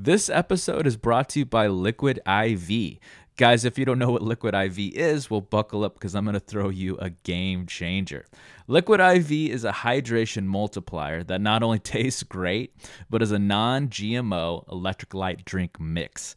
This episode is brought to you by Liquid IV. Guys, if you don't know what Liquid IV is, well, buckle up because I'm going to throw you a game changer. Liquid IV is a hydration multiplier that not only tastes great, but is a non GMO electrolyte drink mix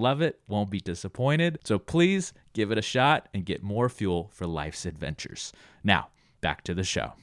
love it, won't be disappointed. So please give it a shot and get more fuel for life's adventures. Now, back to the show.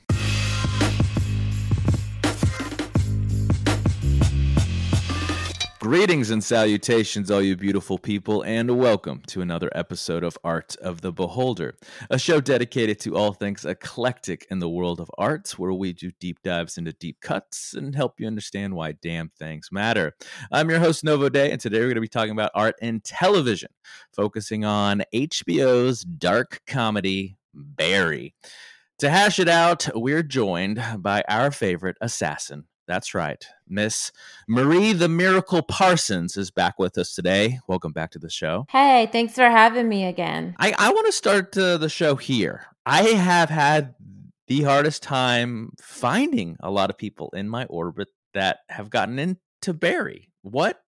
Greetings and salutations, all you beautiful people, and welcome to another episode of Art of the Beholder, a show dedicated to all things eclectic in the world of art, where we do deep dives into deep cuts and help you understand why damn things matter. I'm your host, Novo Day, and today we're going to be talking about art and television, focusing on HBO's dark comedy, Barry. To hash it out, we're joined by our favorite assassin, that's right. Miss Marie the Miracle Parsons is back with us today. Welcome back to the show. Hey, thanks for having me again. I, I want to start uh, the show here. I have had the hardest time finding a lot of people in my orbit that have gotten into Barry. What?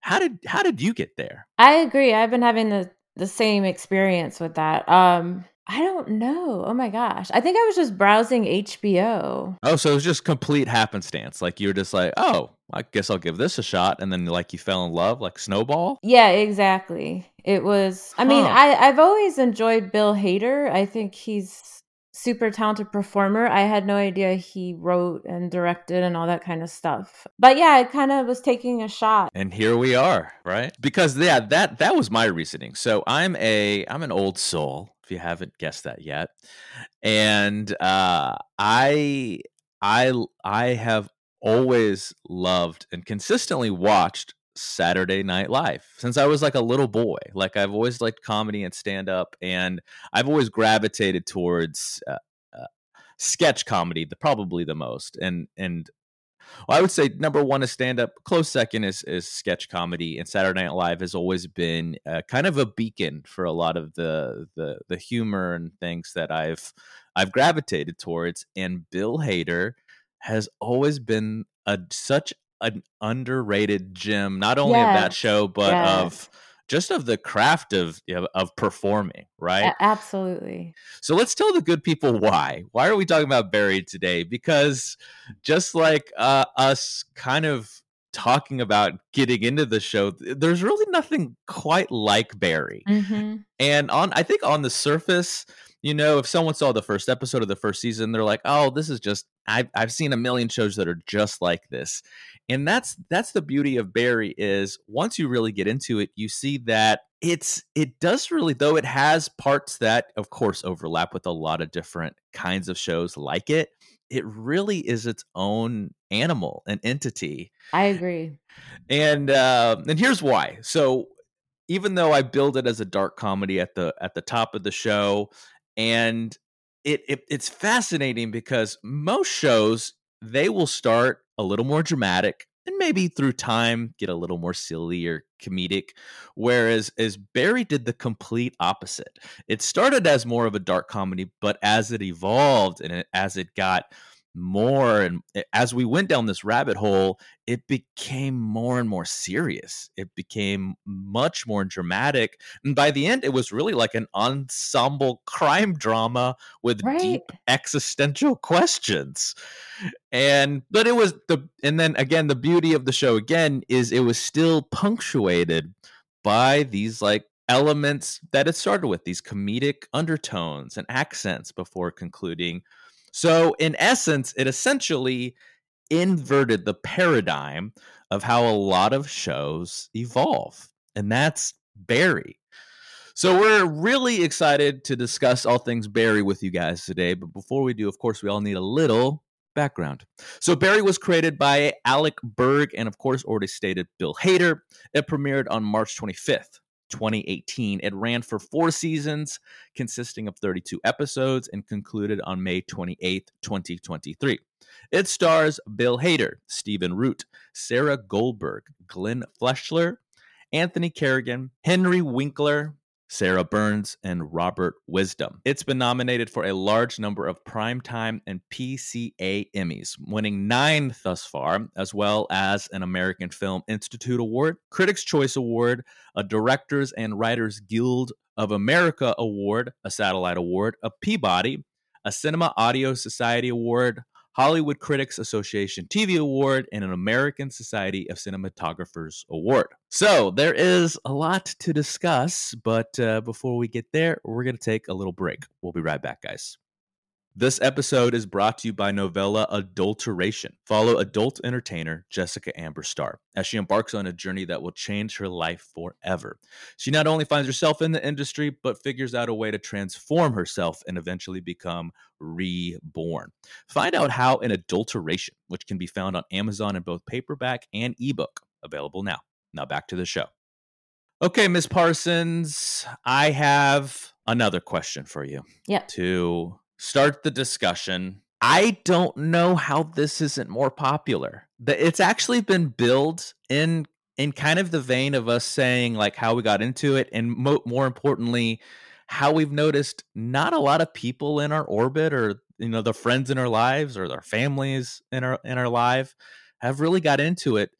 How did how did you get there? I agree. I've been having the the same experience with that. Um I don't know. Oh my gosh. I think I was just browsing HBO. Oh, so it was just complete happenstance. Like you were just like, oh, I guess I'll give this a shot. And then like you fell in love, like Snowball? Yeah, exactly. It was, I mean, I, I've always enjoyed Bill Hader. I think he's super talented performer. I had no idea he wrote and directed and all that kind of stuff. But yeah, I kind of was taking a shot. And here we are, right? Because yeah, that that was my reasoning. So I'm a I'm an old soul if you haven't guessed that yet. And uh, I I I have always loved and consistently watched Saturday Night Live since I was like a little boy. Like I've always liked comedy and stand up, and I've always gravitated towards uh, uh, sketch comedy, the probably the most. And and well, I would say number one is stand up. Close second is is sketch comedy, and Saturday Night Live has always been uh, kind of a beacon for a lot of the the the humor and things that I've I've gravitated towards. And Bill Hader has always been a such an underrated gem, not only yes. of that show, but yes. of just of the craft of of performing, right? A- absolutely. So let's tell the good people why. Why are we talking about Barry today? Because just like uh, us, kind of talking about getting into the show, there's really nothing quite like Barry. Mm-hmm. And on, I think on the surface, you know, if someone saw the first episode of the first season, they're like, "Oh, this is just I've I've seen a million shows that are just like this." And that's that's the beauty of Barry is once you really get into it, you see that it's it does really though it has parts that of course overlap with a lot of different kinds of shows like it. It really is its own animal, an entity. I agree. And uh, and here's why. So even though I build it as a dark comedy at the at the top of the show, and it, it it's fascinating because most shows they will start a little more dramatic and maybe through time get a little more silly or comedic whereas as barry did the complete opposite. It started as more of a dark comedy but as it evolved and as it got more and eh, as we went down this rabbit hole it became more and more serious it became much more dramatic and by the end it was really like an ensemble crime drama with right. deep existential questions and but it was the and then again the beauty of the show again is it was still punctuated by these like elements that it started with these comedic undertones and accents before concluding so, in essence, it essentially inverted the paradigm of how a lot of shows evolve, and that's Barry. So, we're really excited to discuss all things Barry with you guys today. But before we do, of course, we all need a little background. So, Barry was created by Alec Berg and, of course, already stated Bill Hader. It premiered on March 25th. 2018. It ran for four seasons, consisting of 32 episodes, and concluded on May 28, 2023. It stars Bill Hader, Stephen Root, Sarah Goldberg, Glenn Fleshler, Anthony Carrigan, Henry Winkler, Sarah Burns, and Robert Wisdom. It's been nominated for a large number of Primetime and PCA Emmys, winning nine thus far, as well as an American Film Institute Award, Critics' Choice Award, a Directors and Writers Guild of America Award, a Satellite Award, a Peabody, a Cinema Audio Society Award, Hollywood Critics Association TV Award, and an American Society of Cinematographers Award. So there is a lot to discuss, but uh, before we get there, we're going to take a little break. We'll be right back, guys. This episode is brought to you by novella Adulteration. Follow adult entertainer Jessica Amber Star as she embarks on a journey that will change her life forever. She not only finds herself in the industry, but figures out a way to transform herself and eventually become reborn. Find out how in Adulteration, which can be found on Amazon in both paperback and ebook, available now. Now back to the show. Okay, Miss Parsons, I have another question for you. Yeah. To start the discussion. I don't know how this isn't more popular. It's actually been billed in in kind of the vein of us saying like how we got into it, and mo- more importantly, how we've noticed not a lot of people in our orbit or you know the friends in our lives or our families in our in our life have really got into it,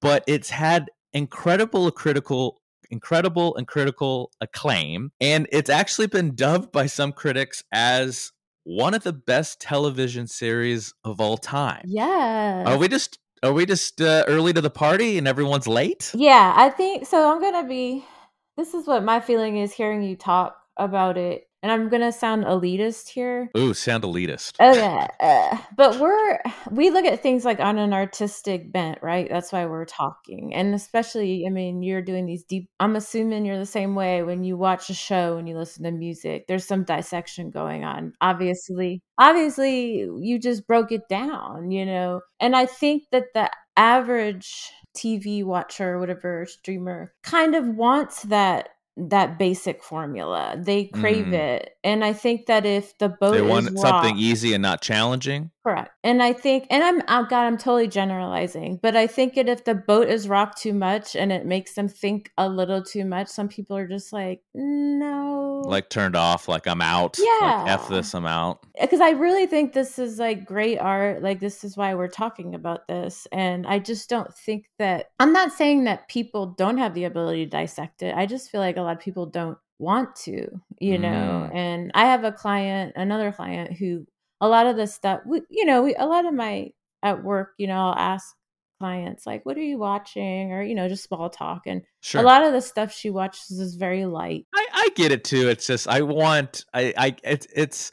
but it's had incredible critical incredible and critical acclaim and it's actually been dubbed by some critics as one of the best television series of all time. Yeah. Are we just are we just uh, early to the party and everyone's late? Yeah, I think so. I'm gonna be. This is what my feeling is hearing you talk about it and I'm gonna sound elitist here. Ooh, sound elitist. Okay, uh, but we're we look at things like on an artistic bent, right? That's why we're talking, and especially, I mean, you're doing these deep. I'm assuming you're the same way when you watch a show and you listen to music. There's some dissection going on. Obviously, obviously, you just broke it down, you know. And I think that the average TV watcher, or whatever streamer, kind of wants that that basic formula. They crave mm. it. And I think that if the boat is they want rocked, something easy and not challenging. Correct. And I think, and I'm, oh God, I'm totally generalizing, but I think that if the boat is rocked too much and it makes them think a little too much, some people are just like, no. Like turned off, like I'm out. Yeah. Like, F this, I'm out. Eh, because I really think this is like great art. Like, this is why we're talking about this. And I just don't think that, I'm not saying that people don't have the ability to dissect it. I just feel like a lot of people don't want to, you know. Mm. And I have a client, another client who a lot of the stuff, we, you know, we, a lot of my at work, you know, I'll ask clients like, "What are you watching?" or you know, just small talk. And sure. a lot of the stuff she watches is very light. I, I get it too. It's just I want I I it's it's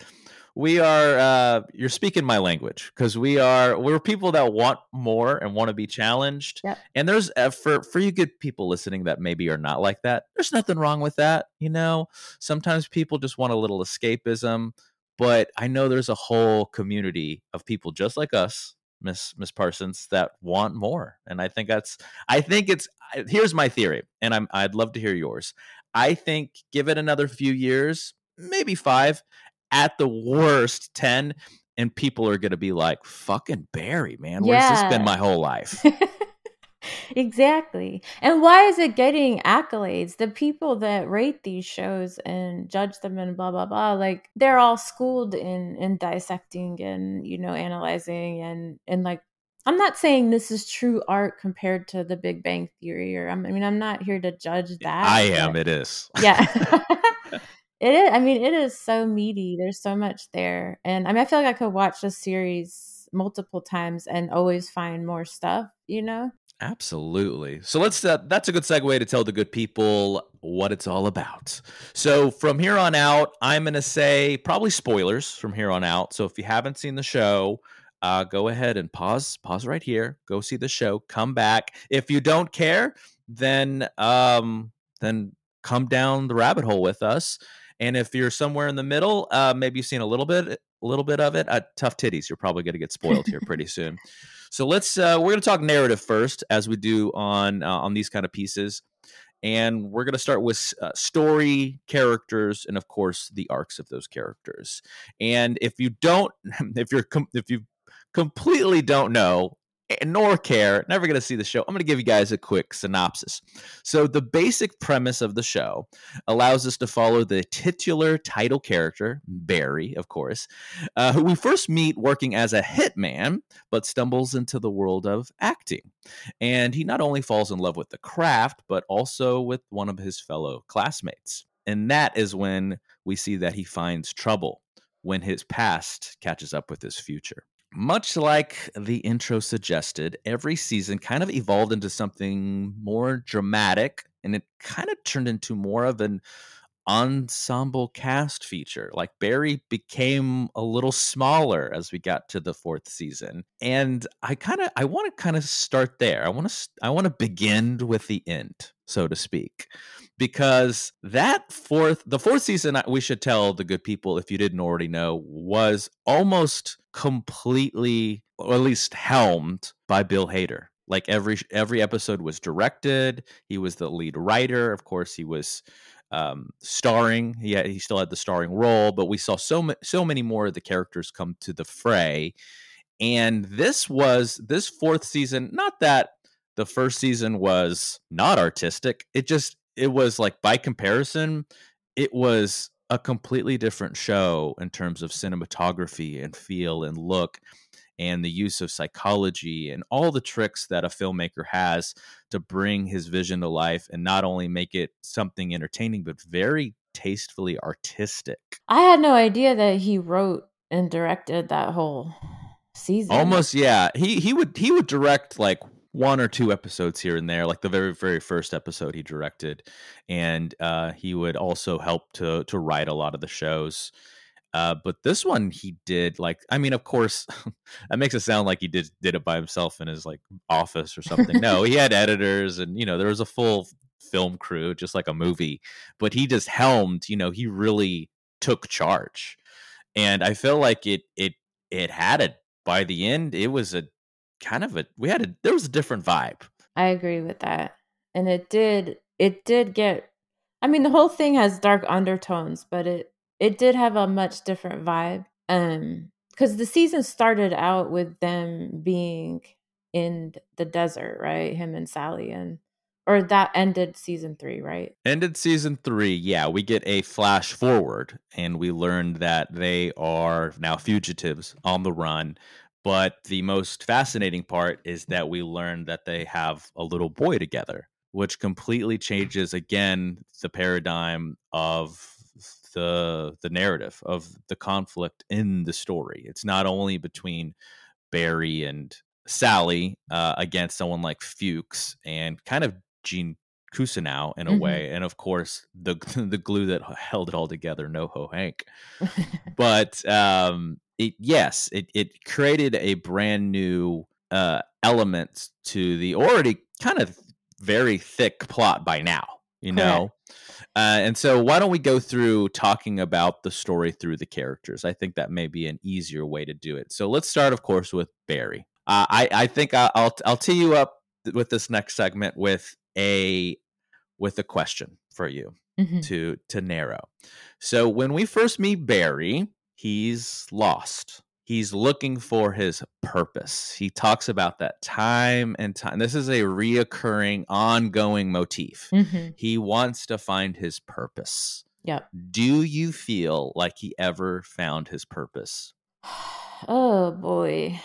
we are uh you're speaking my language because we are we're people that want more and want to be challenged yep. and there's effort for you good people listening that maybe are not like that there's nothing wrong with that you know sometimes people just want a little escapism but I know there's a whole community of people just like us, Miss Miss Parsons, that want more. And I think that's I think it's here's my theory, and I'm I'd love to hear yours. I think give it another few years, maybe five, at the worst, ten, and people are gonna be like, fucking Barry, man, where's yeah. this been my whole life? exactly. And why is it getting accolades? The people that rate these shows and judge them and blah blah blah, like they're all schooled in in dissecting and you know analyzing and and like I'm not saying this is true art compared to the Big Bang Theory or I mean I'm not here to judge that. I am, it is. Yeah. it is I mean it is so meaty. There's so much there. And I mean I feel like I could watch a series multiple times and always find more stuff, you know? Absolutely. So let's uh, that's a good segue to tell the good people what it's all about. So from here on out, I'm going to say probably spoilers from here on out. So if you haven't seen the show, uh, go ahead and pause pause right here. Go see the show, come back. If you don't care, then um then come down the rabbit hole with us. And if you're somewhere in the middle, uh, maybe you've seen a little bit a little bit of it. Uh, tough titties. You're probably going to get spoiled here pretty soon. So let's uh, we're going to talk narrative first, as we do on uh, on these kind of pieces, and we're going to start with uh, story, characters, and of course the arcs of those characters. And if you don't, if you're com- if you completely don't know nor care, never going to see the show, I'm going to give you guys a quick synopsis. So, the basic premise of the show allows us to follow the titular title character, Barry, of course, uh, who we first meet working as a hitman, but stumbles into the world of acting. And he not only falls in love with the craft, but also with one of his fellow classmates. And that is when we see that he finds trouble when his past catches up with his future much like the intro suggested, every season kind of evolved into something more dramatic and it kind of turned into more of an ensemble cast feature. Like Barry became a little smaller as we got to the fourth season. And I kind of I want to kind of start there. I want to I want to begin with the end, so to speak because that fourth the fourth season we should tell the good people if you didn't already know was almost completely or at least helmed by Bill Hader like every every episode was directed he was the lead writer of course he was um, starring. He he still had the starring role but we saw so so many more of the characters come to the fray. And this was this fourth season not that the first season was not artistic it just it was like by comparison, it was a completely different show in terms of cinematography and feel and look and the use of psychology and all the tricks that a filmmaker has to bring his vision to life and not only make it something entertaining but very tastefully artistic. I had no idea that he wrote and directed that whole season. Almost yeah. He he would he would direct like one or two episodes here and there, like the very very first episode he directed, and uh, he would also help to to write a lot of the shows. Uh, but this one he did like I mean, of course, that makes it sound like he did did it by himself in his like office or something. no, he had editors, and you know there was a full film crew, just like a movie. But he just helmed. You know, he really took charge, and I feel like it it it had it by the end. It was a kind of a we had a there was a different vibe. I agree with that. And it did it did get I mean the whole thing has dark undertones, but it it did have a much different vibe. Um cuz the season started out with them being in the desert, right? Him and Sally and or that ended season 3, right? Ended season 3. Yeah, we get a flash forward and we learned that they are now fugitives on the run but the most fascinating part is that we learned that they have a little boy together, which completely changes again the paradigm of the the narrative of the conflict in the story. It's not only between Barry and Sally uh, against someone like Fuchs and kind of Gene Cousineau in a mm-hmm. way, and of course the the glue that held it all together, NoHo Hank. but um, it, yes, it, it created a brand new uh, element to the already kind of very thick plot by now, you know? Uh, and so, why don't we go through talking about the story through the characters? I think that may be an easier way to do it. So, let's start, of course, with Barry. Uh, I, I think I'll, I'll tee you up with this next segment with a with a question for you mm-hmm. to to narrow. So, when we first meet Barry, he's lost. He's looking for his purpose. He talks about that time and time. This is a reoccurring, ongoing motif. Mm-hmm. He wants to find his purpose. Yep. Do you feel like he ever found his purpose? oh boy.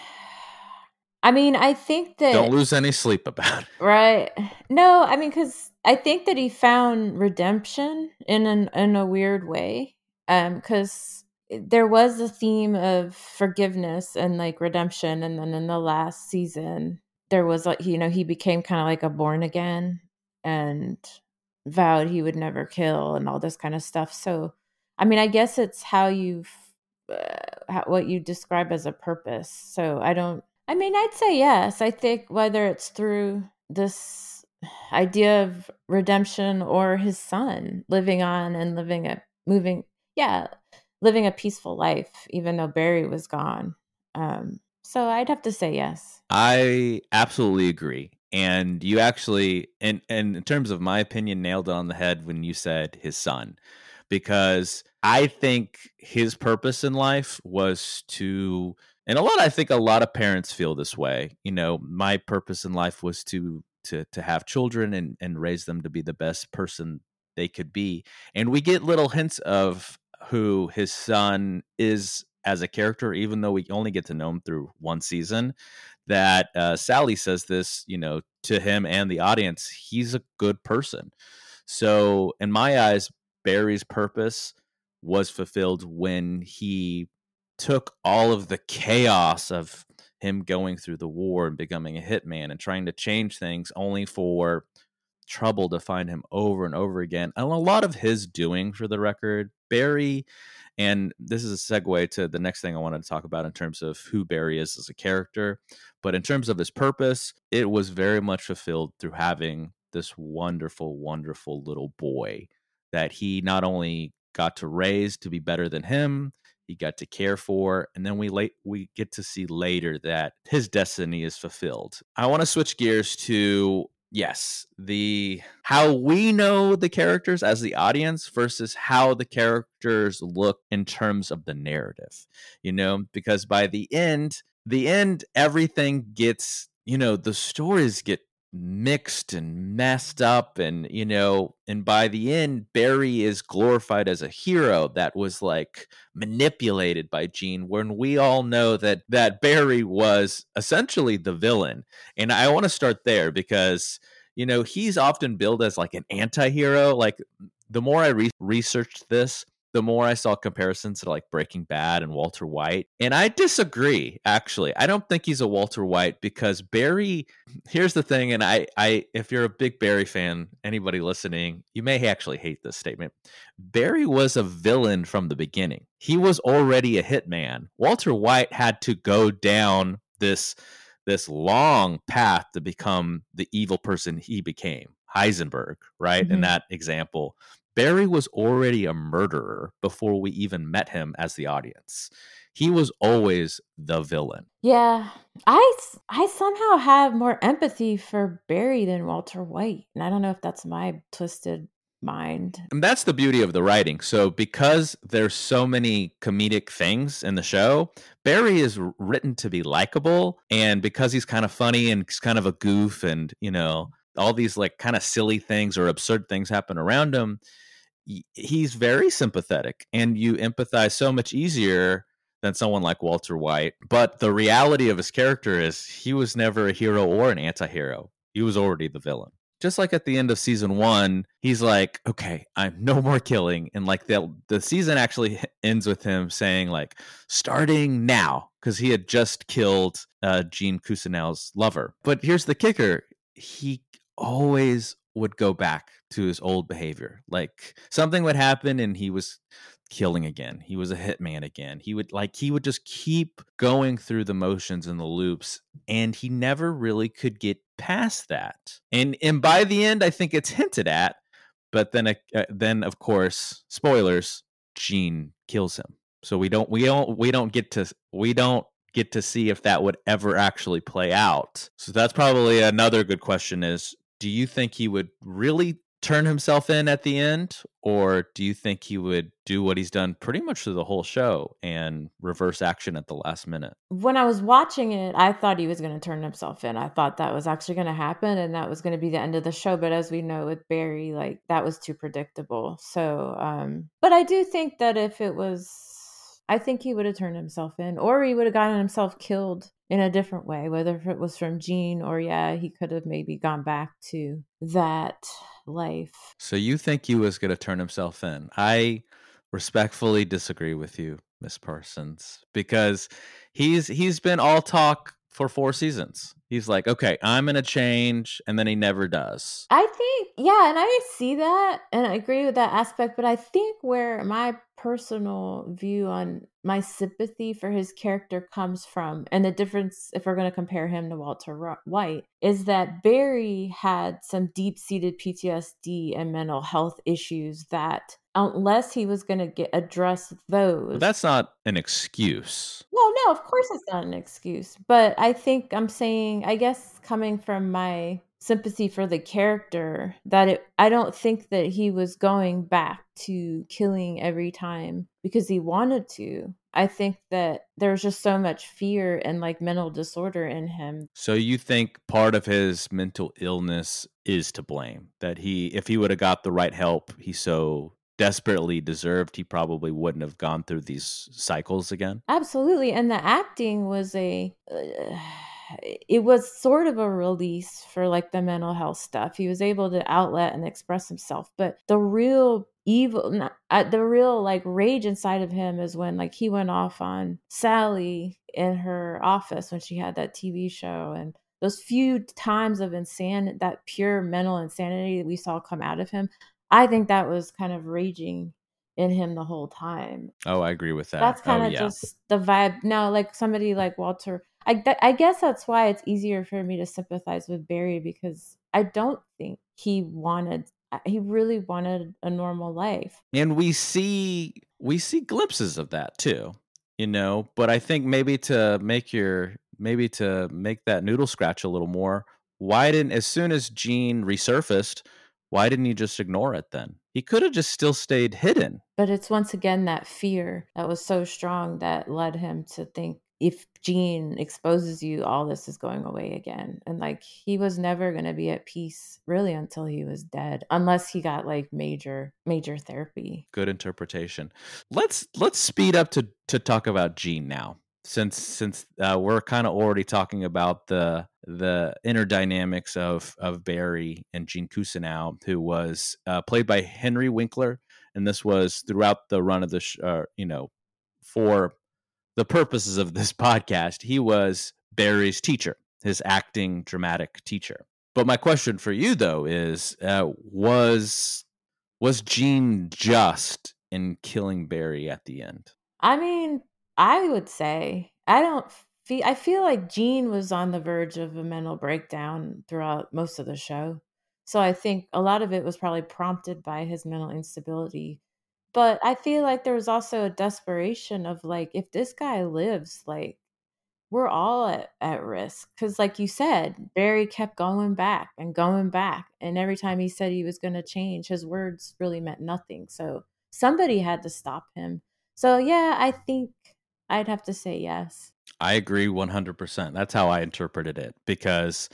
I mean, I think that don't lose any sleep about it. Right? No, I mean, because I think that he found redemption in an in a weird way. Um, because there was a theme of forgiveness and like redemption, and then in the last season, there was like you know he became kind of like a born again and vowed he would never kill and all this kind of stuff. So, I mean, I guess it's how you uh, what you describe as a purpose. So I don't I mean, I'd say yes. I think whether it's through this idea of redemption or his son living on and living a moving, yeah, living a peaceful life, even though Barry was gone. Um, so I'd have to say yes. I absolutely agree. And you actually, and, and in terms of my opinion, nailed it on the head when you said his son, because I think his purpose in life was to and a lot i think a lot of parents feel this way you know my purpose in life was to to to have children and and raise them to be the best person they could be and we get little hints of who his son is as a character even though we only get to know him through one season that uh, sally says this you know to him and the audience he's a good person so in my eyes barry's purpose was fulfilled when he took all of the chaos of him going through the war and becoming a hitman and trying to change things only for trouble to find him over and over again. And a lot of his doing for the record, Barry, and this is a segue to the next thing I wanted to talk about in terms of who Barry is as a character. But in terms of his purpose, it was very much fulfilled through having this wonderful, wonderful little boy that he not only got to raise to be better than him, he got to care for and then we late we get to see later that his destiny is fulfilled i want to switch gears to yes the how we know the characters as the audience versus how the characters look in terms of the narrative you know because by the end the end everything gets you know the stories get mixed and messed up and you know and by the end barry is glorified as a hero that was like manipulated by Gene when we all know that that barry was essentially the villain. And i want to start there because you know he's often billed as like an anti-hero. Like the more i re- researched this the more I saw comparisons to like Breaking Bad and Walter White. And I disagree, actually. I don't think he's a Walter White because Barry, here's the thing, and I I if you're a big Barry fan, anybody listening, you may actually hate this statement. Barry was a villain from the beginning. He was already a hitman. Walter White had to go down this this long path to become the evil person he became. Heisenberg, right? Mm-hmm. In that example. Barry was already a murderer before we even met him as the audience. He was always the villain. Yeah. I I somehow have more empathy for Barry than Walter White. And I don't know if that's my twisted mind. And that's the beauty of the writing. So because there's so many comedic things in the show, Barry is written to be likable and because he's kind of funny and he's kind of a goof and, you know, all these like kind of silly things or absurd things happen around him, he's very sympathetic and you empathize so much easier than someone like Walter White. But the reality of his character is he was never a hero or an anti hero, he was already the villain. Just like at the end of season one, he's like, "Okay, I'm no more killing," and like the the season actually ends with him saying, "Like, starting now," because he had just killed uh, Gene Cousineau's lover. But here's the kicker: he always would go back to his old behavior. Like something would happen and he was killing again. He was a hitman again. He would like he would just keep going through the motions and the loops and he never really could get past that. And and by the end I think it's hinted at, but then uh, then of course, spoilers, Gene kills him. So we don't we don't we don't get to we don't get to see if that would ever actually play out. So that's probably another good question is do you think he would really turn himself in at the end, or do you think he would do what he's done pretty much through the whole show and reverse action at the last minute? When I was watching it, I thought he was going to turn himself in. I thought that was actually going to happen and that was going to be the end of the show. But as we know with Barry, like that was too predictable. So, um, but I do think that if it was, I think he would have turned himself in or he would have gotten himself killed in a different way, whether it was from Gene or, yeah, he could have maybe gone back to that life. So you think he was going to turn himself in? I respectfully disagree with you, Miss Parsons, because he's he's been all talk for four seasons. He's like, okay, I'm gonna change, and then he never does. I think, yeah, and I see that, and I agree with that aspect. But I think where my personal view on my sympathy for his character comes from, and the difference, if we're going to compare him to Walter White, is that Barry had some deep seated PTSD and mental health issues that unless he was going to get address those. But that's not an excuse. Well, no, of course it's not an excuse. But I think I'm saying, I guess coming from my sympathy for the character that it I don't think that he was going back to killing every time because he wanted to. I think that there's just so much fear and like mental disorder in him. So you think part of his mental illness is to blame that he if he would have got the right help he so desperately deserved, he probably wouldn't have gone through these cycles again. Absolutely. And the acting was a. Uh, it was sort of a release for like the mental health stuff. He was able to outlet and express himself, but the real evil not, uh, the real like rage inside of him is when like he went off on Sally in her office when she had that TV show and those few times of insanity that pure mental insanity that we saw come out of him I think that was kind of raging in him the whole time. Oh, I agree with that. That's kind oh, of yeah. just the vibe. Now, like somebody like Walter, I I guess that's why it's easier for me to sympathize with Barry because I don't think he wanted uh, he really wanted a normal life. And we see we see glimpses of that too, you know, but I think maybe to make your maybe to make that noodle scratch a little more, why didn't as soon as Gene resurfaced, why didn't he just ignore it then? He could have just still stayed hidden. But it's once again that fear that was so strong that led him to think if Gene exposes you, all this is going away again. And like he was never going to be at peace really until he was dead, unless he got like major, major therapy. Good interpretation. Let's let's speed up to to talk about Gene now since since uh, we're kind of already talking about the the inner dynamics of of Barry and Gene Cousineau, who was uh, played by Henry Winkler, and this was throughout the run of the sh- uh, you know for the purposes of this podcast, he was Barry's teacher, his acting dramatic teacher. But my question for you though is uh, was was Gene just in killing Barry at the end? I mean, I would say I don't feel I feel like Gene was on the verge of a mental breakdown throughout most of the show. So I think a lot of it was probably prompted by his mental instability. But I feel like there was also a desperation of like if this guy lives, like we're all at, at risk because like you said barry kept going back and going back and every time he said he was going to change his words really meant nothing so somebody had to stop him so yeah i think I'd have to say yes. I agree 100%. That's how I interpreted it because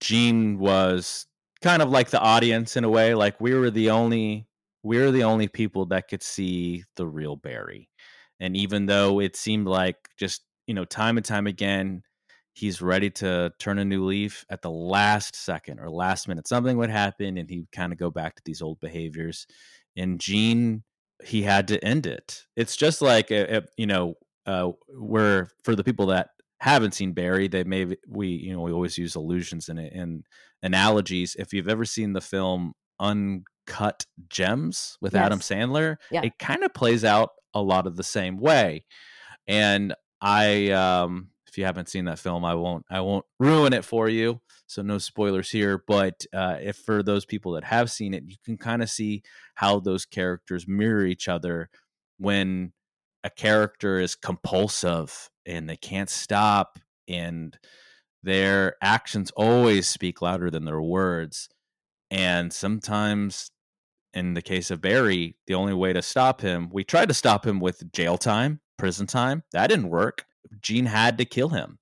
Gene was kind of like the audience in a way, like we were the only were the only people that could see the real Barry. And even though it seemed like just, you know, time and time again he's ready to turn a new leaf at the last second or last minute something would happen and he'd kind of go back to these old behaviors and Gene he had to end it. It's just like a, a, you know uh, where for the people that haven't seen Barry, they may we you know we always use allusions it and analogies. If you've ever seen the film Uncut Gems with yes. Adam Sandler, yeah. it kind of plays out a lot of the same way. And I, um, if you haven't seen that film, I won't I won't ruin it for you. So no spoilers here. But uh, if for those people that have seen it, you can kind of see how those characters mirror each other when a character is compulsive and they can't stop and their actions always speak louder than their words And sometimes, in the case of Barry, the only way to stop him, we tried to stop him with jail time, prison time. That didn't work. Gene had to kill him.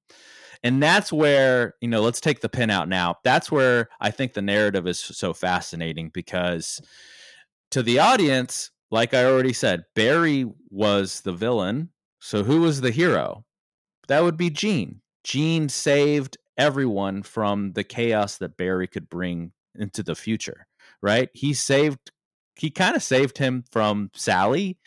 And that's where, you know, let's take the pin out now. That's where I think the narrative is so fascinating because to the audience, like I already said, Barry was the villain. So who was the hero? That would be Gene. Gene saved everyone from the chaos that Barry could bring into the future, right? He saved, he kind of saved him from Sally,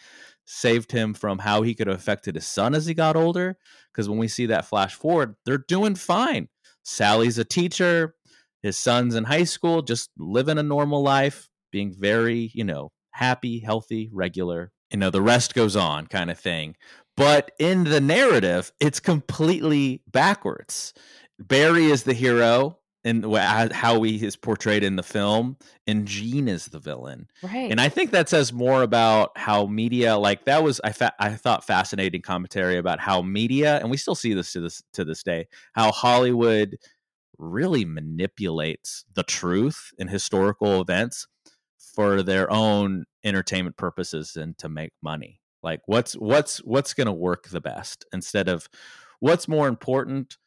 saved him from how he could have affected his son as he got older. Because when we see that flash forward, they're doing fine. Sally's a teacher, his son's in high school, just living a normal life, being very, you know, happy, healthy, regular. You know, the rest goes on kind of thing. But in the narrative, it's completely backwards. Barry is the hero and how he is portrayed in the film, and Gene is the villain. Right. And I think that says more about how media, like that was I fa- I thought fascinating commentary about how media, and we still see this to this to this day, how Hollywood really manipulates the truth in historical events for their own entertainment purposes and to make money. Like what's what's what's going to work the best instead of what's more important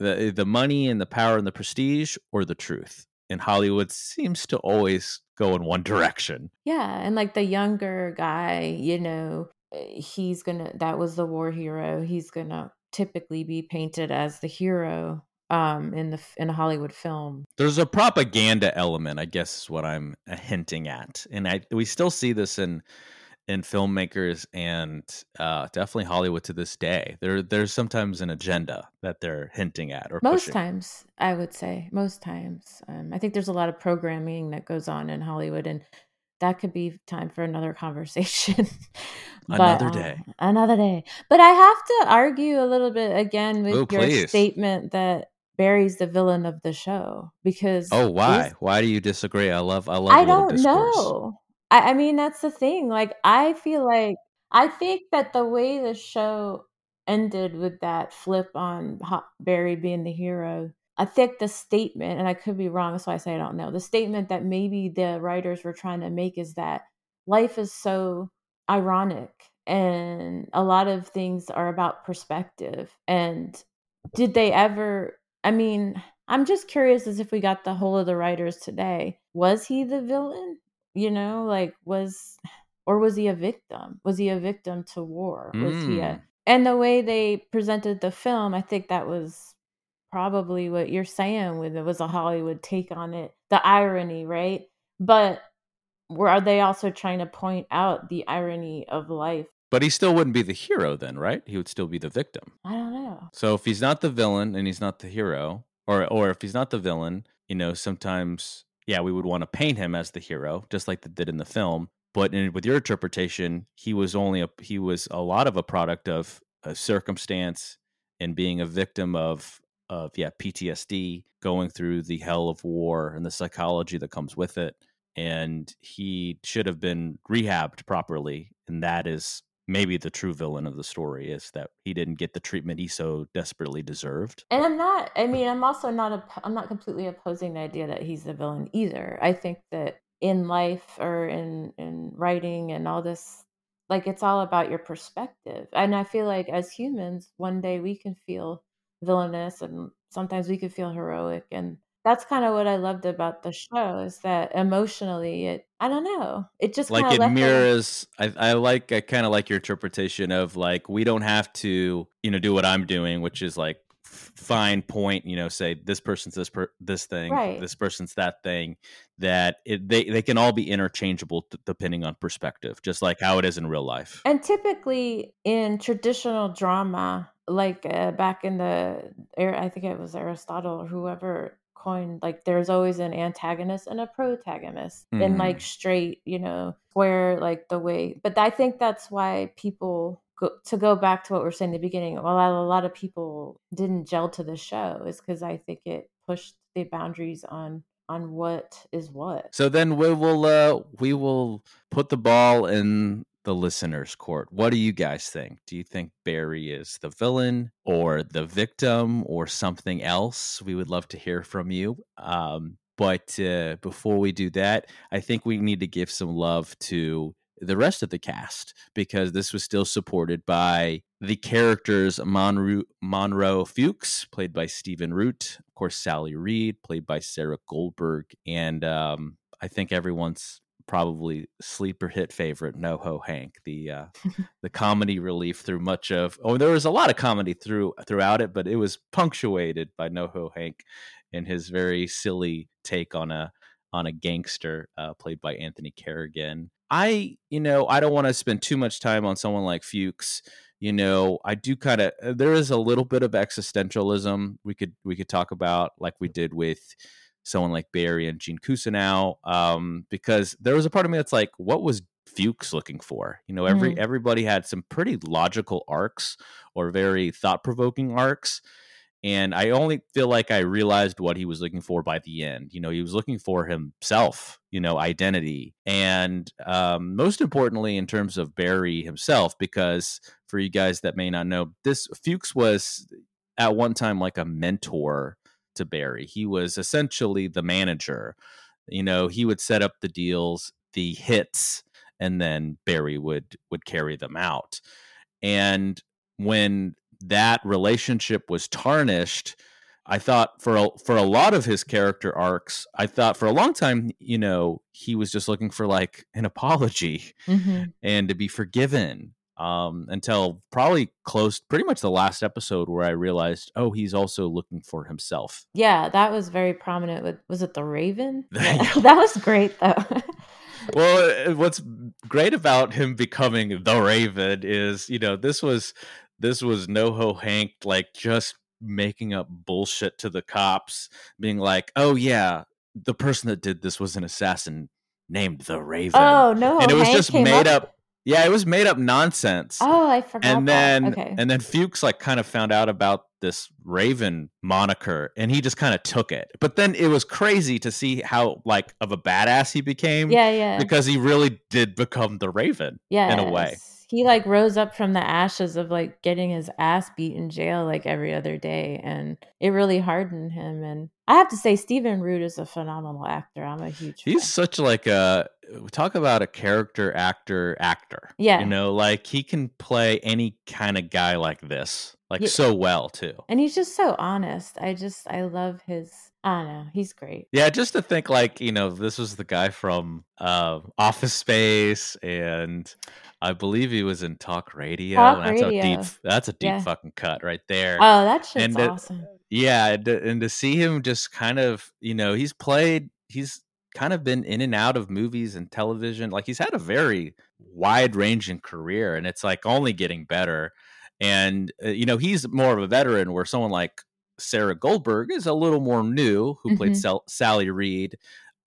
the the money and the power and the prestige or the truth? And hollywood seems to always go in one direction. Yeah and like the younger guy you know eh, he's gonna that was the war hero. He's gonna typically be painted as the hero um in the in a hollywood film. There's a propaganda element i guess is what i'm uh, hinting at. And i we still see this in in filmmakers and uh, definitely Hollywood to this day. There, there's sometimes an agenda that they're hinting at, or most pushing. times, I would say, most times. Um, I think there's a lot of programming that goes on in Hollywood, and that could be time for another conversation. but, another day, uh, another day. But I have to argue a little bit again with Ooh, your please. statement that Barry's the villain of the show because oh why why do you disagree? I love I love I don't know. I, I mean, that's the thing. Like, I feel like I think that the way the show ended with that flip on Barry being the hero, I think the statement, and I could be wrong, so I say I don't know. The statement that maybe the writers were trying to make is that life is so ironic and a lot of things are about perspective. And did they ever, I mean, I'm just curious as if we got the whole of the writers today. Was he the villain? You know like was or was he a victim? Was he a victim to war? Was mm. he a mm. and the way they presented the film i think that was probably what you're saying with it was a hollywood take on it the irony right? But were are they also trying to point out the irony of life? But he still wouldn't be the hero then right? He would still be the victim. I don't know. So if he's not the villain and he's not the hero or or if he's not the villain you know sometimes yeah, we would want to paint him as the hero, just like they did in the film. But in, with your interpretation, he was only a he was a lot of a product of a circumstance and being a victim of of yeah PTSD, going through the hell of war and the psychology that comes with it. And he should have been rehabbed properly, and that is maybe the true villain of the story is that he didn't get the treatment he so desperately deserved. And I'm not I mean I'm also not a I'm not completely opposing the idea that he's the villain either. I think that in life or in in writing and all this like it's all about your perspective. And I feel like as humans one day we can feel villainous and sometimes we can feel heroic and that's kind of what I loved about the show is that emotionally it I don't know. It just like it mirrors I, I like I kind of like your interpretation of like we don't have to, you know, do what I'm doing, which is like fine point, you know, say this person's this per- this thing, right. this person's that thing that it, they they can all be interchangeable t- depending on perspective, just like how it is in real life. And typically in traditional drama like uh, back in the I think it was Aristotle or whoever coin like there's always an antagonist and a protagonist mm. in like straight you know square like the way but i think that's why people go, to go back to what we are saying in the beginning well a lot of people didn't gel to the show is because i think it pushed the boundaries on on what is what so then we will uh we will put the ball in the listener's court. What do you guys think? Do you think Barry is the villain or the victim or something else? We would love to hear from you. Um, But uh, before we do that, I think we need to give some love to the rest of the cast because this was still supported by the characters Monroe, Monroe Fuchs, played by Stephen Root, of course, Sally Reed, played by Sarah Goldberg, and um, I think everyone's probably sleeper hit favorite NoHo Hank, the uh, the comedy relief through much of. Oh, there was a lot of comedy through throughout it, but it was punctuated by NoHo Hank and his very silly take on a on a gangster uh, played by Anthony Carrigan. I, you know, I don't want to spend too much time on someone like Fuchs. You know, I do kind of uh, there is a little bit of existentialism we could we could talk about, like we did with someone like Barry and Gene Cousineau, um, because there was a part of me that's like, what was Fuchs looking for? You know, every mm. everybody had some pretty logical arcs or very thought provoking arcs, and I only feel like I realized what he was looking for by the end. You know, he was looking for himself, you know, identity, and um, most importantly, in terms of Barry himself, because for you guys that may not know, this Fuchs was at one time like a mentor to Barry. He was essentially the manager. You know, he would set up the deals, the hits, and then Barry would would carry them out. And when that relationship was tarnished, I thought for a, for a lot of his character arcs, I thought for a long time, you know, he was just looking for like an apology mm-hmm. and to be forgiven. Um, until probably close, pretty much the last episode where I realized, oh, he's also looking for himself. Yeah, that was very prominent. With was it the Raven? Yeah, that was great though. well, uh, what's great about him becoming the Raven is, you know, this was this was NoHo Hank like just making up bullshit to the cops, being like, "Oh yeah, the person that did this was an assassin named the Raven." Oh no, and it was Hank just made up. up. Yeah, it was made up nonsense. Oh, I forgot. And then, okay. and then Fuchs like kind of found out about this Raven moniker, and he just kind of took it. But then it was crazy to see how like of a badass he became. Yeah, yeah. Because he really did become the Raven. Yeah, in a way he like rose up from the ashes of like getting his ass beat in jail like every other day and it really hardened him and i have to say stephen root is a phenomenal actor i'm a huge he's fan. such like a talk about a character actor actor yeah you know like he can play any kind of guy like this like yeah. so well too and he's just so honest i just i love his I don't know. He's great. Yeah, just to think like, you know, this was the guy from uh, Office Space and I believe he was in Talk Radio. Talk that's radio. a deep that's a deep yeah. fucking cut right there. Oh, that shit's and awesome. Yeah, and to, see him just kind of, you know, he's played he's kind of been in and out of movies and television. Like he's had a very wide ranging career and it's like only getting better. And uh, you know, he's more of a veteran where someone like Sarah Goldberg is a little more new, who mm-hmm. played Sal- Sally Reed,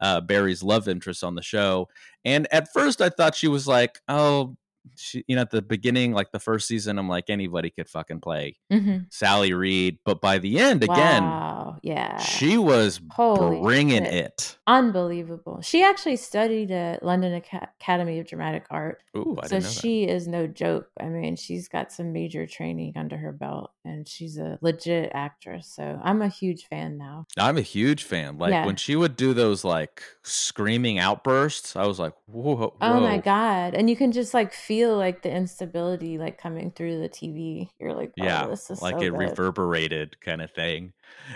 uh, Barry's love interest on the show. And at first, I thought she was like, "Oh, she, you know, at the beginning, like the first season, I'm like anybody could fucking play mm-hmm. Sally Reed, but by the end, again, wow, yeah, she was Holy bringing shit. it, unbelievable. She actually studied at London Academy of Dramatic Art, Ooh, so she is no joke. I mean, she's got some major training under her belt, and she's a legit actress. So I'm a huge fan now. I'm a huge fan. Like yeah. when she would do those like screaming outbursts, I was like, whoa, whoa. oh my god! And you can just like feel feel like the instability like coming through the TV. You're like, oh, yeah, this is like so it good. reverberated kind of thing.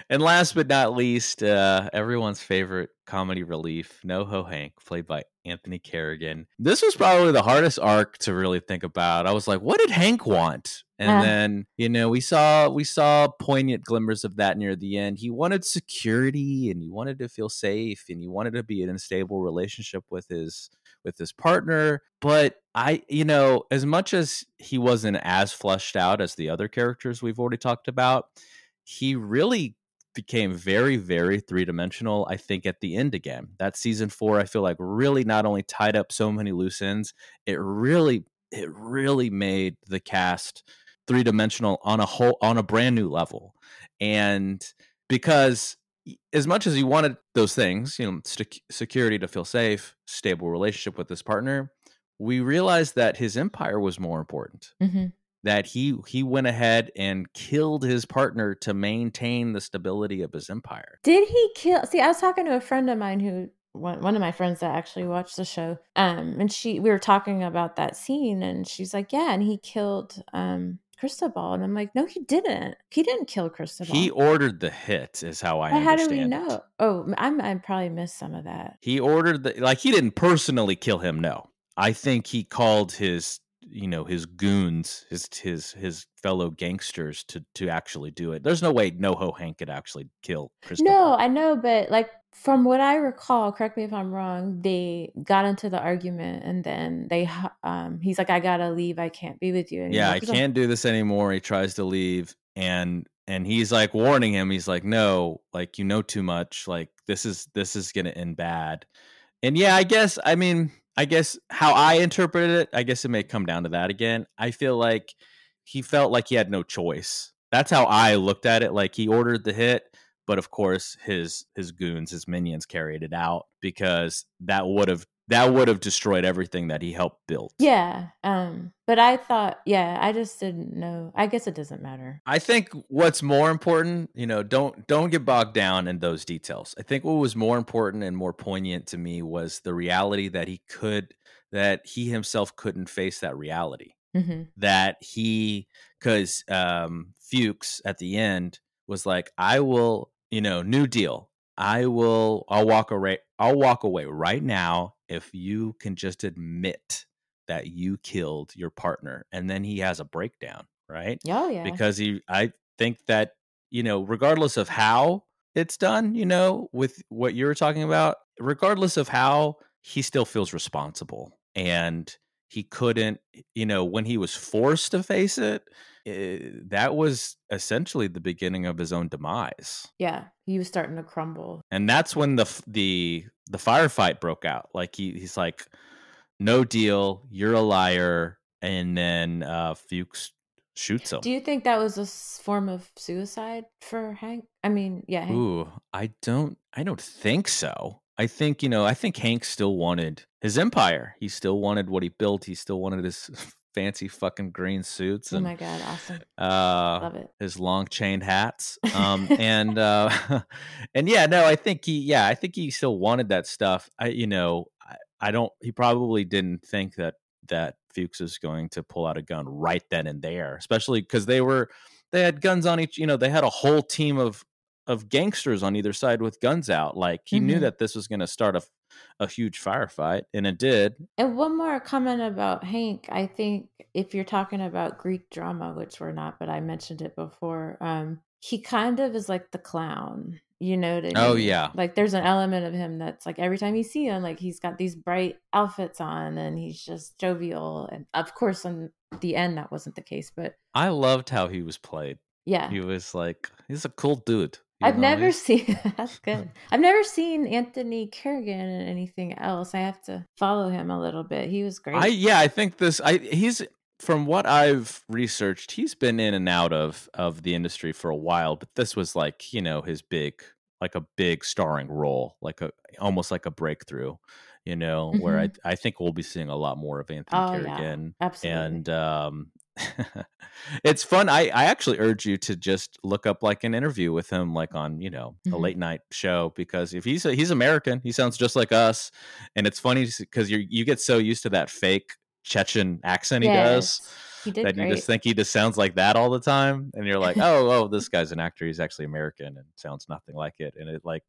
And last but not least, uh, everyone's favorite comedy relief, NoHo Hank, played by Anthony Carrigan. This was probably the hardest arc to really think about. I was like, what did Hank want? And uh. then, you know, we saw we saw poignant glimmers of that near the end. He wanted security and he wanted to feel safe and he wanted to be in a stable relationship with his with his partner. But I, you know, as much as he wasn't as flushed out as the other characters we've already talked about, he really became very, very three dimensional, I think, at the end again. That season four, I feel like really not only tied up so many loose ends, it really, it really made the cast three dimensional on a whole on a brand new level. And because as much as you wanted those things, you know, st- security to feel safe, stable relationship with his partner, we realized that his empire was more important. Mm-hmm. that he he went ahead and killed his partner to maintain the stability of his empire. Did he kill? See, I was talking to a friend of mine who one, one of my friends that actually watched the show um and she we were talking about that scene and she's like yeah and he killed um Cristobal. And I'm like, no, he didn't. He didn't kill Cristobal. He ordered the hit, is how I. But how do we know? it. Oh, I'm, I probably missed some of that. He ordered the like he didn't personally kill him. No, I think he called his you know his goons, his his his fellow gangsters to to actually do it. There's no way NoHo Hank could actually kill Cristobal. No, I know, but like from what I recall, correct me if I'm wrong, they got into the argument and then they um he's like I got to leave, I can't be with you anymore. yeah, I can't do this anymore. He tries to leave and and he's like warning him. He's like, "No, like you know too much. Like this is this is going to end bad." And yeah, I guess I mean, I guess how I interpreted it, I guess it may come down to that again. I feel like he felt like he had no choice. That's how I looked at it. Like he ordered the hit, but of course his his goons, his minions carried it out because that would have that would have destroyed everything that he helped build. Yeah. Um but I thought yeah, I just didn't know. I guess it doesn't matter. I think what's more important, you know, don't don't get bogged down in those details. I think what was more important and more poignant to me was the reality that he could that he himself couldn't face that reality. hmm That he cuz um Fuchs at the end was like I will, you know, new deal. I will I'll walk away I'll walk away right now if you can just admit that you killed your partner and then he has a breakdown, right? Oh yeah. because he i think that you know regardless of how it's done you know with what you were talking about regardless of how he still feels responsible and he couldn't you know when he was forced to face it eh, that was essentially the beginning of his own demise yeah, he was starting to crumble. and that's when the the the firefight broke out like he he's like no deal you're a liar and then uh fuchs shoots him Do you think that was a form of suicide for Hank? I mean, yeah, Hank. Ooh, I don't I don't think so. I think, you know, I think Hank still wanted his empire. He still wanted what he built. He still wanted his fancy fucking green suits Oh my god, awesome. uh Love it. his long chain hats. Um and uh and yeah, no, I think he yeah, I think he still wanted that stuff. I you know, I, I don't he probably didn't think that that Fuchs is going to pull out a gun right then and there, especially cuz they were they had guns on each, you know, they had a whole team of of gangsters on either side with guns out. Like he knew Mhm. that this was going to start a a huge firefight and it did. And one more comment about Hank. I think if you're talking about Greek drama, which we're not, but I mentioned it before, um, he kind of is like the clown. You know what I mean? Oh, yeah. Like there's an element of him that's like every time you see him, like he's got these bright outfits on and he's just jovial. And of course, in the end, that wasn't the case. But I loved how he was played. yeah, He was like he's a cool dude. I've never seen that's good. I've never seen Anthony Carrigan in anything else. I have to follow him a little bit. He was great. I yeah, I think this I he's from what I've researched, he's been in and out of of the industry for a while, but this was like, you know, his big like a big starring role, like a almost like a breakthrough, you know, where I I think we'll be seeing a lot more of Anthony Mm-hmm. oh yeah, Carrigan. absolutely. And um it's fun. I, I actually urge you to just look up like an interview with him, like on you know a Mhm. late night show, because if he's a, he's American, he sounds just like us, and it's funny because you you get so used to that fake Chechen accent he does he did that great. you just think he just sounds like that all the time, and you're like, oh oh, this guy's an actor. He's actually American and sounds nothing like it, and it like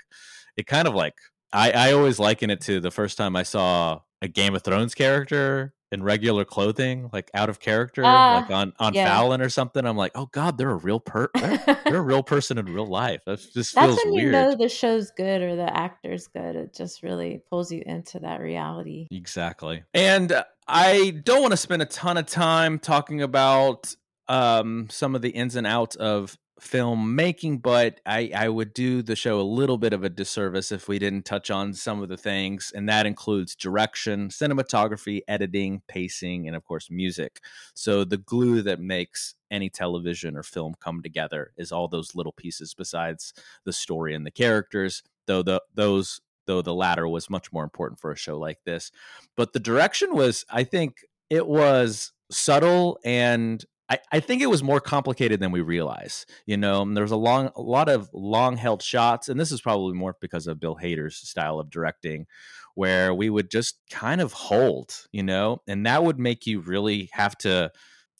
it kind of like I I always liken it to the first time I saw a Game of Thrones character in regular clothing, like out of character, Ah, like on on yeah. Fallon or something. I'm like, oh god, they're a real per, they're, they're a real person in real life. That just That's feels when weird. you know the show's good or the actor's good. It just really pulls you into that reality. Exactly. And uh, I don't want to spend a ton of time talking about um, some of the ins and outs of filmmaking, but I, I would do the show a little bit of a disservice if we didn't touch on some of the things, and that includes direction, cinematography, editing, pacing, and of course, music. So, the glue that makes any television or film come together is all those little pieces besides the story and the characters, though the, those though the latter was much more important for a show like this. But the direction was, I think, it was subtle and I, I think it was more complicated than we realize. You know, there was a long, a lot of long held shots, and this is probably more because of Bill Hader's style of directing, where we would just kind of hold, you know, and that would make you really have to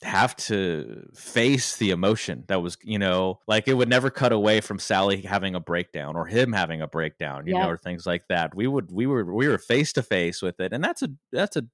have to face the emotion that was you know like it would never cut away from sally having a breakdown or him having a breakdown you know or things like that we would we were we were face to face with it and that's a that's a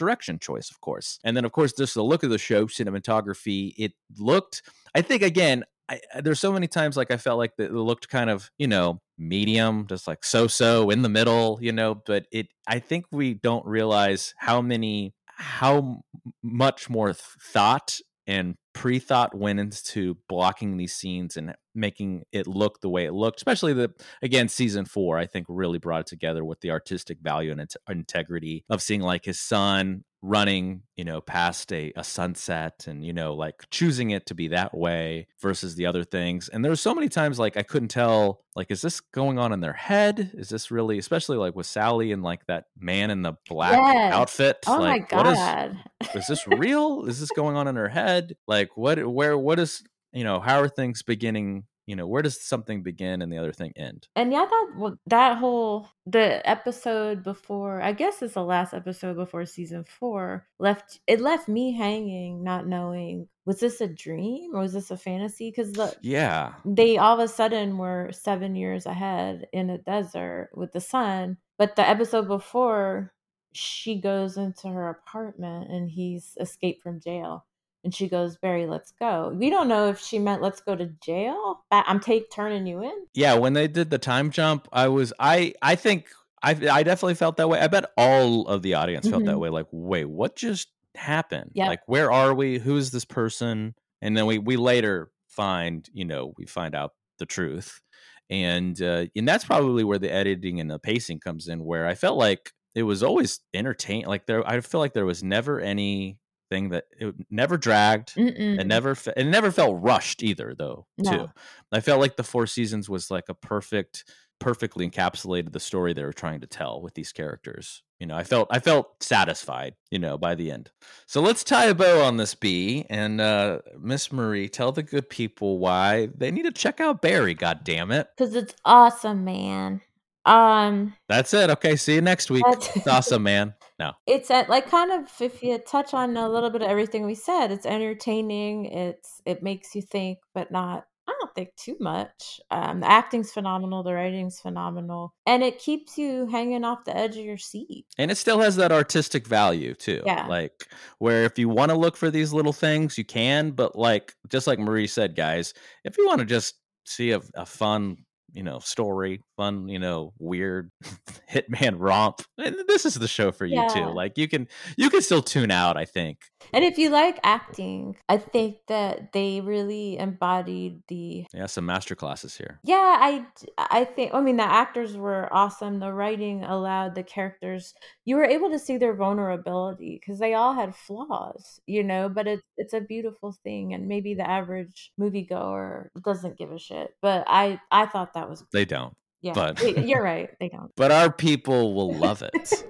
direction choice, of course. And then, of course, just the look of the show, cinematography, it looked, I think, again, I, there's so many times like I felt like it looked kind of, you know, medium, just like so so in the middle, you know, but it, I think we don't realize how many, how much more thought and pre-thought went into blocking these scenes and making it look the way it looked especially the again season four i think really brought it together with the artistic value and integrity of seeing like his son running you know past a, a sunset and you know like choosing it to be that way versus the other things. And there's so many times like i couldn't tell like is this going on in their head? Is this really especially like with sally and like that man in the black yes. outfit oh like my god what is, is this real? Is this going on in her head? Like what where what is you know how are things beginning you know where does something begin and the other thing end? And yeah that well, that whole the episode before i guess it's the last episode before season four left it left me hanging not knowing was this a dream or was this a fantasy? Because the yeah. they all of a sudden were seven years ahead in a desert with the sun but the episode before she goes into her apartment and he's escaped from jail and she goes, Barry, let's go. We don't know if she meant let's go to jail. I'm take turning you in. Yeah, when they did the time jump, I was I I think I I definitely felt that way. I bet all of the audience felt mm-hmm. that way. Like, wait, what just happened? Yep. Like, where are we? Who is this person? And then we we later find, you know, we find out the truth. And uh, and that's probably where the editing and the pacing comes in, where I felt like it was always entertaining. Like there, I feel like there was never any thing that it never dragged. Mm-mm. It never fe- it never felt rushed either, though. No. Too, I felt like the Four Seasons was like a perfect, perfectly encapsulated the story they were trying to tell with these characters. You know, I felt I felt satisfied. You know, by the end. So let's tie a bow on this B and uh, Miss Marie, tell the good people why they need to check out Barry. God damn it! Because it's awesome, man. Um, that's it. Okay, see you next week. It's awesome, man. No, it's at like kind of if you touch on a little bit of everything we said, it's entertaining. It's it makes you think, but not. I don't think too much. Um, the acting's phenomenal, the writing's phenomenal, and it keeps you hanging off the edge of your seat. And it still has that artistic value too. Yeah, like where if you want to look for these little things, you can. But like just like Marie said, guys, if you want to just see a, a fun you know story fun you know weird hitman romp and this is the show for you too like you can you can still tune out i think. And if you like acting i think that they really embodied the yeah some master classes here. Yeah i i think i mean the actors were awesome the writing allowed the characters you were able to see their vulnerability because they all had flaws you know but it's it's a beautiful thing and maybe the average moviegoer doesn't give a shit but i i thought that that was they don't. Yeah, but you're right. They don't. But our people will love it.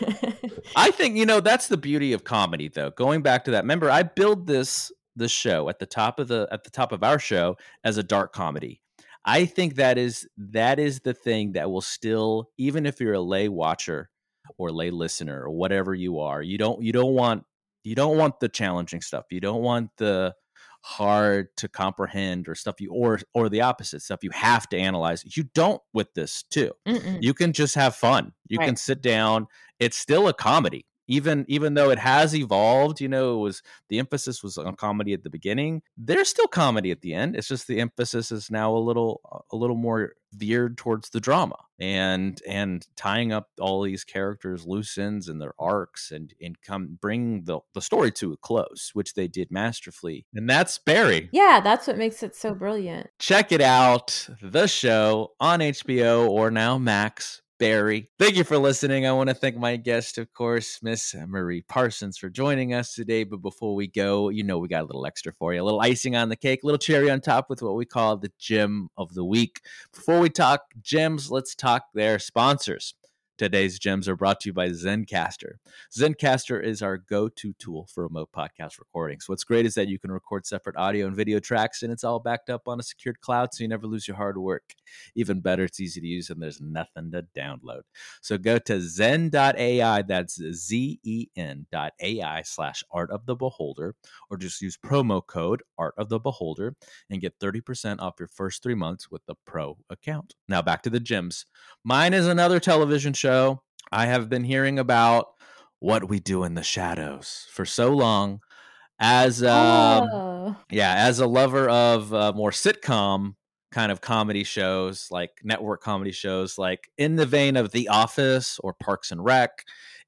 I think you know that's the beauty of comedy, though. Going back to that, remember I build this the show at the top of the at the top of our show as a dark comedy. I think that is that is the thing that will still, even if you're a lay watcher or lay listener or whatever you are, you don't you don't want you don't want the challenging stuff. You don't want the hard to comprehend or stuff you or or the opposite stuff you have to analyze you don't with this too Mm-mm. you can just have fun you right. can sit down it's still a comedy even even though it has evolved you know it was the emphasis was on comedy at the beginning there's still comedy at the end it's just the emphasis is now a little uh, a little more veered towards the drama and and tying up all these characters loose ends and their arcs and and come bring the the story to a close which they did masterfully and that's barry. Yeah that's what makes it so brilliant. Check it out the show on hbo or now max Barry. Thank you for listening. I want to thank my guest, of course, Miss Marie Parsons, for joining us today. But before we go, you know, we got a little extra for you a little icing on the cake, a little cherry on top with what we call the gem of the week. Before we talk gems, let's talk their sponsors. Today's gems are brought to you by Zencastr. Zencastr is our go to tool for remote podcast recordings. What's great is that you can record separate audio and video tracks, and it's all backed up on a secured cloud so you never lose your hard work. Even better, it's easy to use and there's nothing to download. So go to zen.ai, that's Z E N.ai slash art of the beholder, or just use promo code art of the beholder and get 30% off your first three months with the pro account. Now back to the gems. Mine is another television show. I have been hearing about what we do in the shadows for so long. As um, Oh. yeah, as a lover of uh, more sitcom kind of comedy shows, like network comedy shows, like in the vein of The Office or Parks and Rec.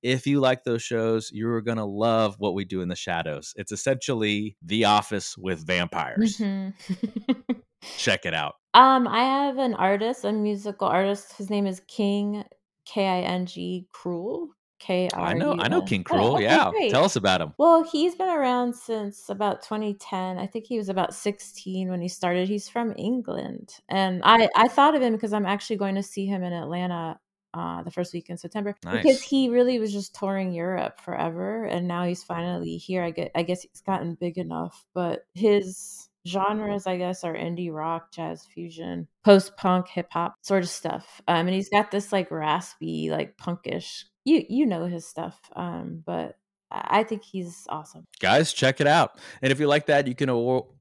If you like those shows, you're gonna love what we do in the shadows. It's essentially The Office with vampires. Mhm. Check it out. um, I have an artist, a musical artist. His name is King K I N G Krule. K R. I know, I know King Oh, Krule. okay, yeah, great. tell us about him. Well, he's been around since about 2010. I think he was about 16 when he started. He's from England. And I, I thought of him because I'm actually going to see him in Atlanta uh, the first week in September. Because he really was just touring Europe forever. And now he's finally here. I get I guess he's gotten big enough. But his genres, I guess, are indie rock, jazz fusion, post punk, hip hop sort of stuff. Um, and he's got this like raspy, like punkish. You you know his stuff. Um, but I think he's awesome. guys check it out and if you like that you can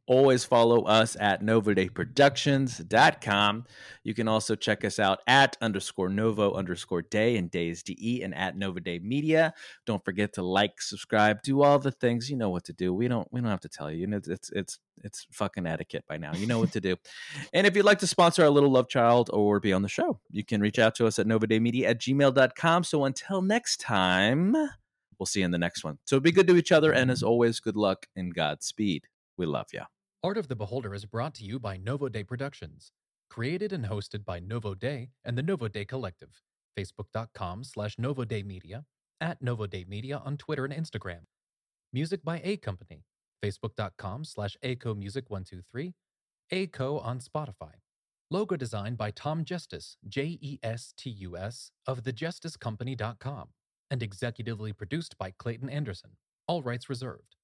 always follow us at novodeproductions.com you can also check us out at underscore novo underscore day and days de and at novaday media don't forget to like subscribe do all the things you know what to do we don't we don't have to tell you you know it's it's it's, it's fucking etiquette by now you know what to do and if you'd like to sponsor our little love child or be on the show you can reach out to us at novadaymedia at gmail.com so until next time We'll see you in the next one. So be good to each other. And as always, good luck and Godspeed. We love you. Art of the Beholder is brought to you by Novo Day Productions. Created and hosted by Novo Day and the Novo Day Collective. Facebook.com slash Novo Day Media, at Novo Day Media on Twitter and Instagram. Music by A Company. Facebook.com slash ACO Music 123. ACO on Spotify. Logo designed by Tom Justice, J E S T U S, of thejusticecompany.com. And executively produced by Clayton Anderson. All rights reserved.